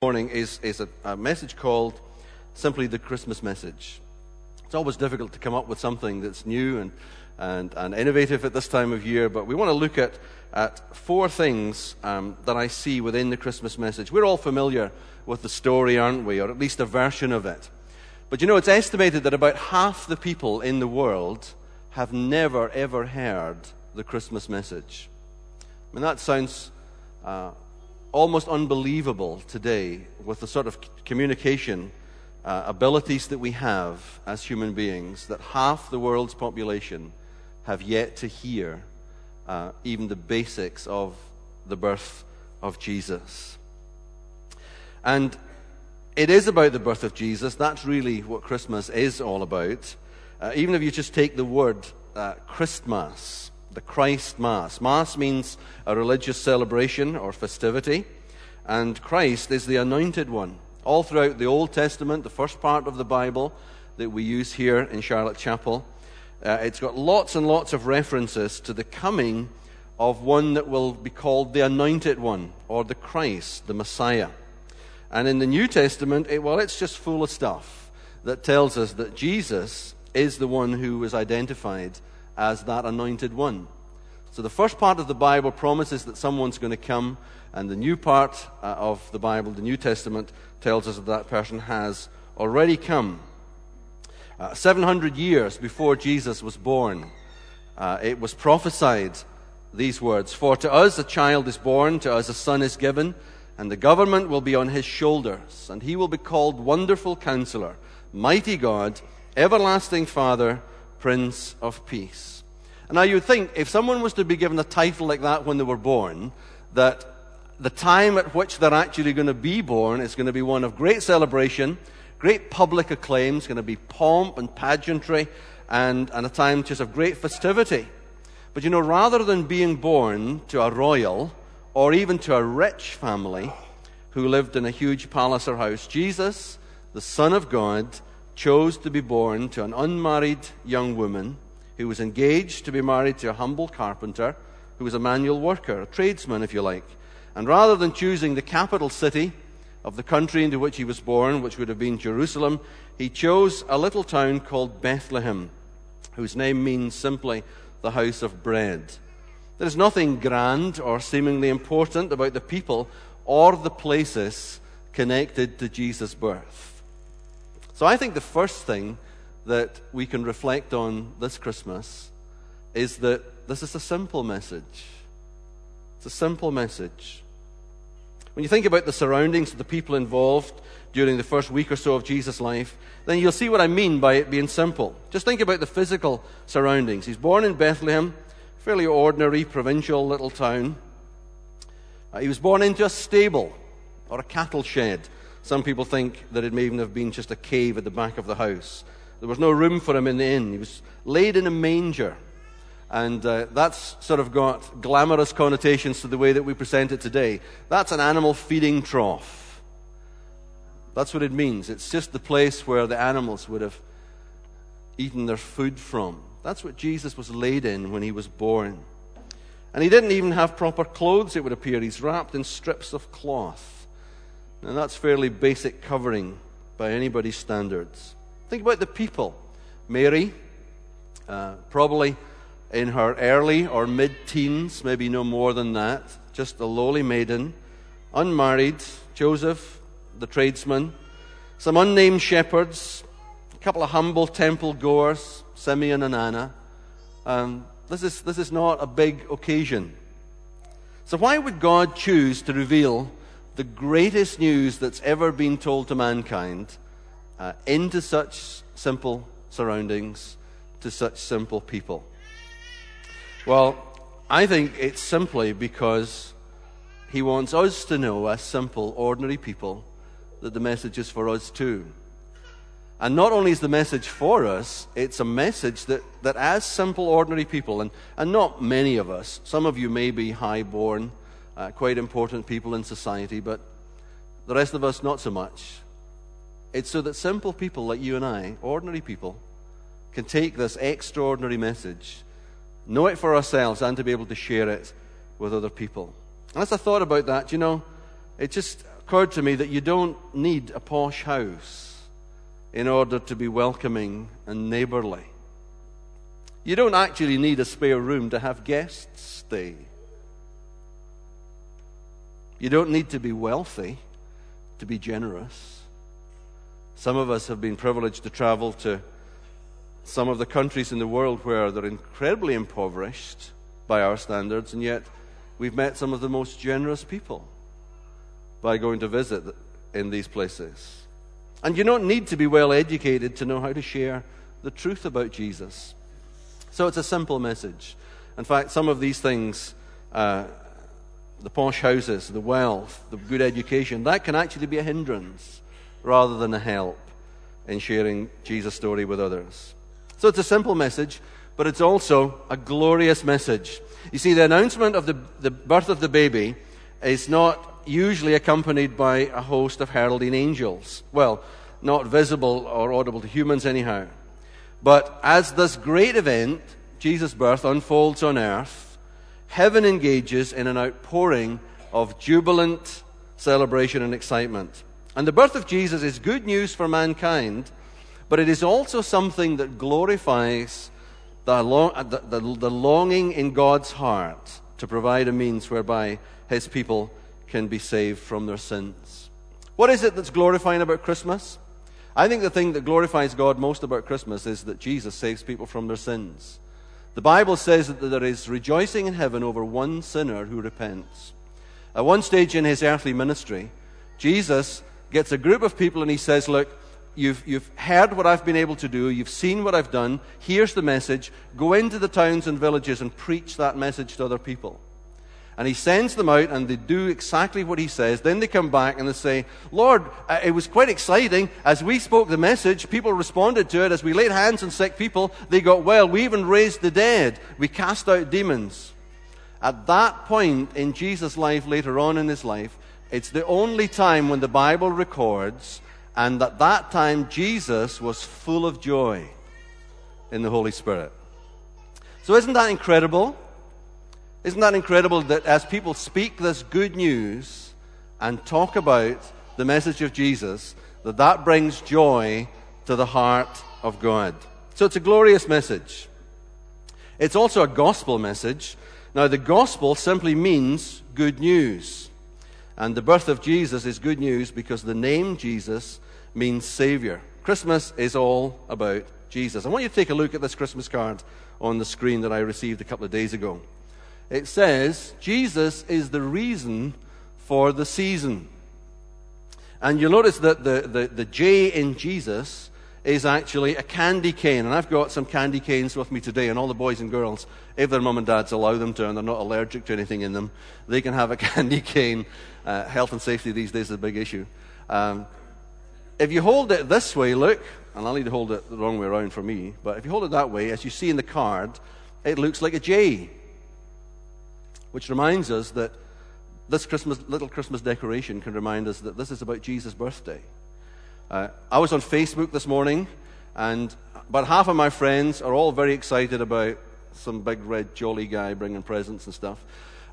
morning is, is a, a, message called simply the Christmas message. It's always difficult to come up with something that's new and, and, and innovative at this time of year, but we want to look at, at four things um, that I see within the Christmas message. We're all familiar with the story, aren't we? Or at least a version of it. But you know, it's estimated that about half the people in the world have never, ever heard the Christmas message. I mean, that sounds. Uh, almost unbelievable today with the sort of communication uh, abilities that we have as human beings that half the world's population have yet to hear uh, even the basics of the birth of Jesus. And it is about the birth of Jesus. That's really what Christmas is all about. Uh, even if you just take the word uh, Christmas, the Christ Mass. Mass means a religious celebration or festivity, and Christ is the anointed one. All throughout the Old Testament, the first part of the Bible that we use here in Charlotte Chapel, uh, it's got lots and lots of references to the coming of one that will be called the anointed one, or the Christ, the Messiah. And in the New Testament, it, well, it's just full of stuff that tells us that Jesus is the one who was identified as that anointed one. So the first part of the Bible promises that someone's going to come, and the new part uh, of the Bible, the New Testament, tells us that that person has already come. Uh, 700 years before Jesus was born, uh, it was prophesied these words For to us a child is born, to us a son is given, and the government will be on his shoulders, and he will be called Wonderful Counselor, Mighty God, Everlasting Father Prince of Peace. And now you'd think if someone was to be given a title like that when they were born, that the time at which they're actually going to be born is going to be one of great celebration, great public acclaim, it's going to be pomp and pageantry, and, and a time just of great festivity. But you know, rather than being born to a royal or even to a rich family who lived in a huge palace or house, Jesus, the Son of God, chose to be born to an unmarried young woman who was engaged to be married to a humble carpenter who was a manual worker, a tradesman, if you like. And rather than choosing the capital city of the country into which he was born, which would have been Jerusalem, he chose a little town called Bethlehem, whose name means simply the house of bread. There is nothing grand or seemingly important about the people or the places connected to Jesus' birth. So I think the first thing that we can reflect on this Christmas is that this is a simple message. It's a simple message. When you think about the surroundings of the people involved during the first week or so of Jesus' life, then you'll see what I mean by it being simple. Just think about the physical surroundings. He's born in Bethlehem, fairly ordinary provincial little town. Uh, he was born into a stable or a cattle shed. Some people think that it may even have been just a cave at the back of the house. There was no room for him in the inn. He was laid in a manger. And uh, that's sort of got glamorous connotations to the way that we present it today. That's an animal feeding trough. That's what it means. It's just the place where the animals would have eaten their food from. That's what Jesus was laid in when he was born. And he didn't even have proper clothes, it would appear. He's wrapped in strips of cloth. And that's fairly basic covering by anybody's standards. Think about the people. Mary, uh, probably in her early or mid teens, maybe no more than that, just a lowly maiden, unmarried, Joseph, the tradesman, some unnamed shepherds, a couple of humble temple goers, Simeon and Anna. Um, this, is, this is not a big occasion. So, why would God choose to reveal the greatest news that's ever been told to mankind uh, into such simple surroundings, to such simple people? Well, I think it's simply because he wants us to know, as simple, ordinary people, that the message is for us too. And not only is the message for us, it's a message that, that as simple, ordinary people, and, and not many of us, some of you may be high born, uh, quite important people in society, but the rest of us not so much. It's so that simple people like you and I, ordinary people, can take this extraordinary message, know it for ourselves, and to be able to share it with other people. And as I thought about that, you know, it just occurred to me that you don't need a posh house in order to be welcoming and neighborly. You don't actually need a spare room to have guests stay. You don't need to be wealthy to be generous. Some of us have been privileged to travel to some of the countries in the world where they're incredibly impoverished by our standards, and yet we've met some of the most generous people by going to visit in these places. And you don't need to be well educated to know how to share the truth about Jesus. So it's a simple message. In fact, some of these things, uh, the posh houses, the wealth, the good education, that can actually be a hindrance rather than a help in sharing Jesus' story with others. So it's a simple message, but it's also a glorious message. You see, the announcement of the, the birth of the baby is not usually accompanied by a host of heralding angels. Well, not visible or audible to humans, anyhow. But as this great event, Jesus' birth, unfolds on earth, heaven engages in an outpouring of jubilant celebration and excitement. And the birth of Jesus is good news for mankind, but it is also something that glorifies the, long, the, the, the longing in God's heart to provide a means whereby his people can be saved from their sins. What is it that's glorifying about Christmas? I think the thing that glorifies God most about Christmas is that Jesus saves people from their sins. The Bible says that there is rejoicing in heaven over one sinner who repents. At one stage in his earthly ministry, Jesus gets a group of people and he says, Look, you've, you've heard what I've been able to do, you've seen what I've done, here's the message. Go into the towns and villages and preach that message to other people. And he sends them out and they do exactly what he says. Then they come back and they say, Lord, uh, it was quite exciting. As we spoke the message, people responded to it. As we laid hands on sick people, they got well. We even raised the dead. We cast out demons. At that point in Jesus' life, later on in his life, it's the only time when the Bible records, and at that time Jesus was full of joy in the Holy Spirit. So, isn't that incredible? Isn't that incredible that as people speak this good news and talk about the message of Jesus, that that brings joy to the heart of God? So it's a glorious message. It's also a gospel message. Now, the gospel simply means good news. And the birth of Jesus is good news because the name Jesus means Savior. Christmas is all about Jesus. I want you to take a look at this Christmas card on the screen that I received a couple of days ago it says Jesus is the reason for the season. And you'll notice that the, the, the J in Jesus is actually a candy cane. And I've got some candy canes with me today, and all the boys and girls, if their mum and dads allow them to, and they're not allergic to anything in them, they can have a candy cane. Uh, health and safety these days is a big issue. Um, if you hold it this way, look, and I'll need to hold it the wrong way around for me, but if you hold it that way, as you see in the card, it looks like a J which reminds us that this Christmas, little Christmas decoration can remind us that this is about Jesus' birthday. Uh, I was on Facebook this morning, and about half of my friends are all very excited about some big red jolly guy bringing presents and stuff.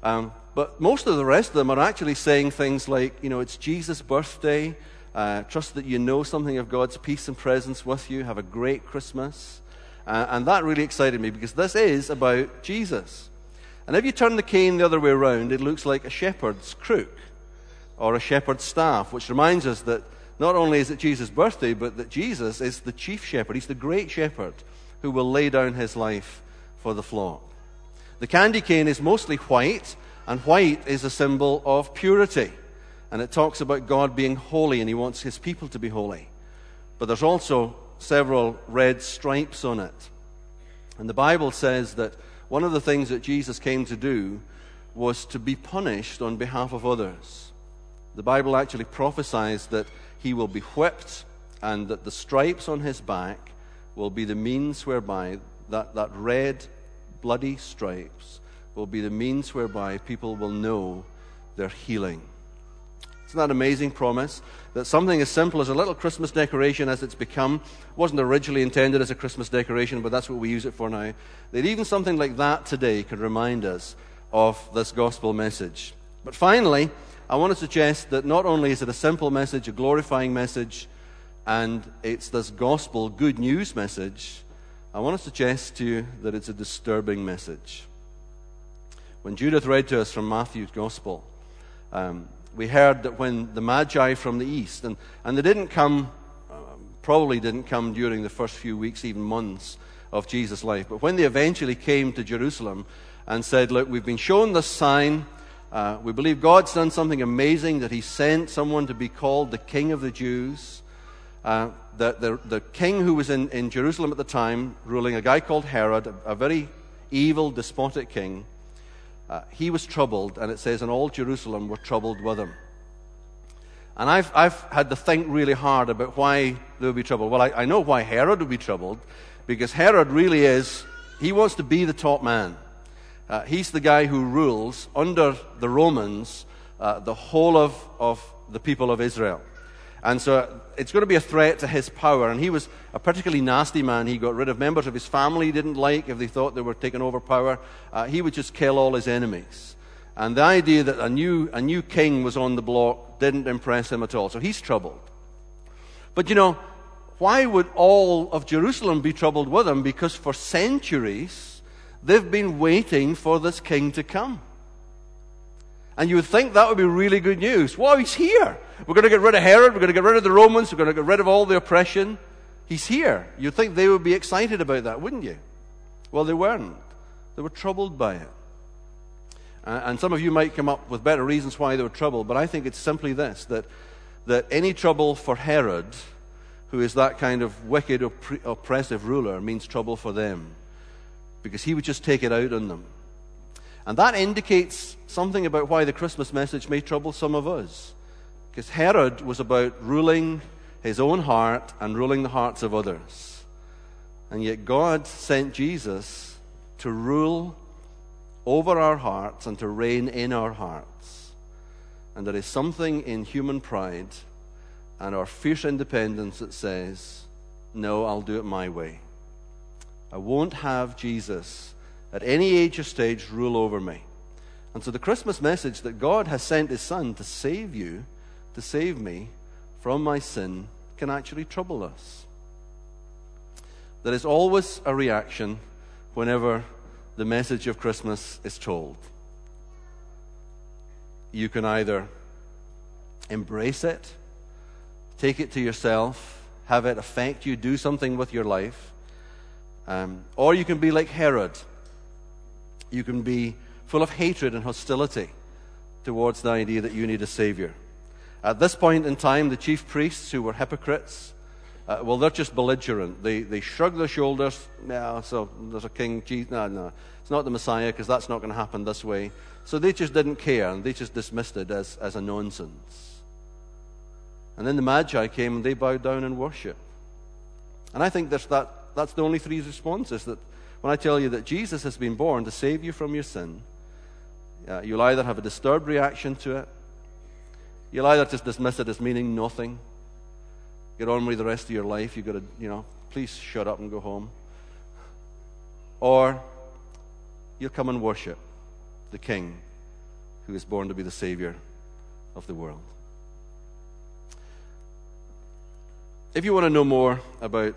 Um, but most of the rest of them are actually saying things like, you know, it's Jesus' birthday. Uh, trust that you know something of God's peace and presence with you. Have a great Christmas. Uh, and that really excited me because this is about Jesus. And if you turn the cane the other way around, it looks like a shepherd's crook or a shepherd's staff, which reminds us that not only is it Jesus' birthday, but that Jesus is the chief shepherd. He's the great shepherd who will lay down his life for the flock. The candy cane is mostly white, and white is a symbol of purity. And it talks about God being holy, and he wants his people to be holy. But there's also several red stripes on it. And the Bible says that one of the things that Jesus came to do was to be punished on behalf of others. The Bible actually prophesies that he will be whipped and that the stripes on his back will be the means whereby that, that red, bloody stripes will be the means whereby people will know their healing. Isn't that amazing promise? That something as simple as a little Christmas decoration as it's become wasn't originally intended as a Christmas decoration, but that's what we use it for now. That even something like that today could remind us of this gospel message. But finally, I want to suggest that not only is it a simple message, a glorifying message, and it's this gospel, good news message, I want to suggest to you that it's a disturbing message. When Judith read to us from Matthew's gospel, um, we heard that when the Magi from the east, and, and they didn't come, um, probably didn't come during the first few weeks, even months of Jesus' life, but when they eventually came to Jerusalem and said, Look, we've been shown this sign. Uh, we believe God's done something amazing, that He sent someone to be called the King of the Jews. Uh, the, the, the, king who was in, in Jerusalem at the time, ruling a guy called Herod, a, a very evil, despotic king, uh, he was troubled, and it says, and all Jerusalem were troubled with him. And I've, I've had to think really hard about why there would be trouble. Well, I, I know why Herod would be troubled, because Herod really is, he wants to be the top man. Uh, he's the guy who rules under the Romans uh, the whole of, of the people of Israel. And so it's going to be a threat to his power. And he was a particularly nasty man. He got rid of members of his family he didn't like if they thought they were taking over power. Uh, he would just kill all his enemies. And the idea that a new, a new king was on the block didn't impress him at all. So he's troubled. But you know, why would all of Jerusalem be troubled with him? Because for centuries, they've been waiting for this king to come. And you would think that would be really good news. Wow, he's here. We're going to get rid of Herod. We're going to get rid of the Romans. We're going to get rid of all the oppression. He's here. You'd think they would be excited about that, wouldn't you? Well, they weren't. They were troubled by it. And some of you might come up with better reasons why they were troubled, but I think it's simply this that, that any trouble for Herod, who is that kind of wicked, opp- oppressive ruler, means trouble for them. Because he would just take it out on them. And that indicates something about why the Christmas message may trouble some of us. Because Herod was about ruling his own heart and ruling the hearts of others. And yet God sent Jesus to rule over our hearts and to reign in our hearts. And there is something in human pride and our fierce independence that says, No, I'll do it my way. I won't have Jesus at any age or stage rule over me. And so the Christmas message that God has sent his son to save you, to save me from my sin, can actually trouble us. There is always a reaction whenever the message of Christmas is told. You can either embrace it, take it to yourself, have it affect you, do something with your life, um, or you can be like Herod you can be full of hatred and hostility towards the idea that you need a Savior. At this point in time, the chief priests, who were hypocrites, uh, well, they're just belligerent. They, they shrug their shoulders. Yeah, so there's a king. Jesus. No, no, it's not the Messiah because that's not going to happen this way. So they just didn't care and they just dismissed it as, as a nonsense. And then the Magi came and they bowed down and worshiped. And I think that's, that, that's the only three responses that when I tell you that Jesus has been born to save you from your sin, uh, you'll either have a disturbed reaction to it, you'll either just dismiss it as meaning nothing, get on with the rest of your life, you've got to, you know, please shut up and go home. Or you'll come and worship the King who is born to be the Savior of the world. If you want to know more about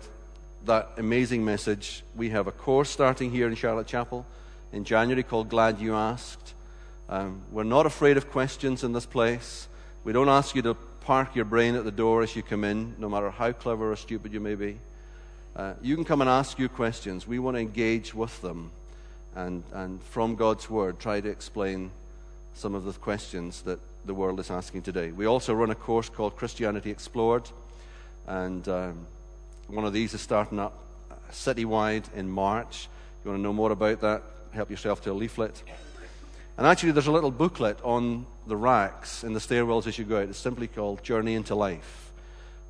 that amazing message, we have a course starting here in Charlotte Chapel in January called Glad You Asked. Um, we're not afraid of questions in this place. We don't ask you to park your brain at the door as you come in, no matter how clever or stupid you may be. Uh, you can come and ask your questions. We want to engage with them and, and from God's Word try to explain some of the questions that the world is asking today. We also run a course called Christianity Explored. And. Um, one of these is starting up citywide in March. If you want to know more about that, help yourself to a leaflet. And actually, there's a little booklet on the racks in the stairwells as you go out. It's simply called Journey into Life.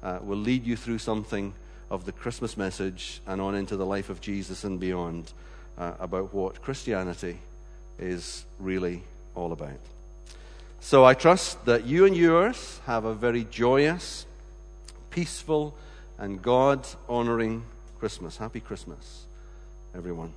Uh, will lead you through something of the Christmas message and on into the life of Jesus and beyond uh, about what Christianity is really all about. So I trust that you and yours have a very joyous, peaceful, and God honoring Christmas. Happy Christmas, everyone.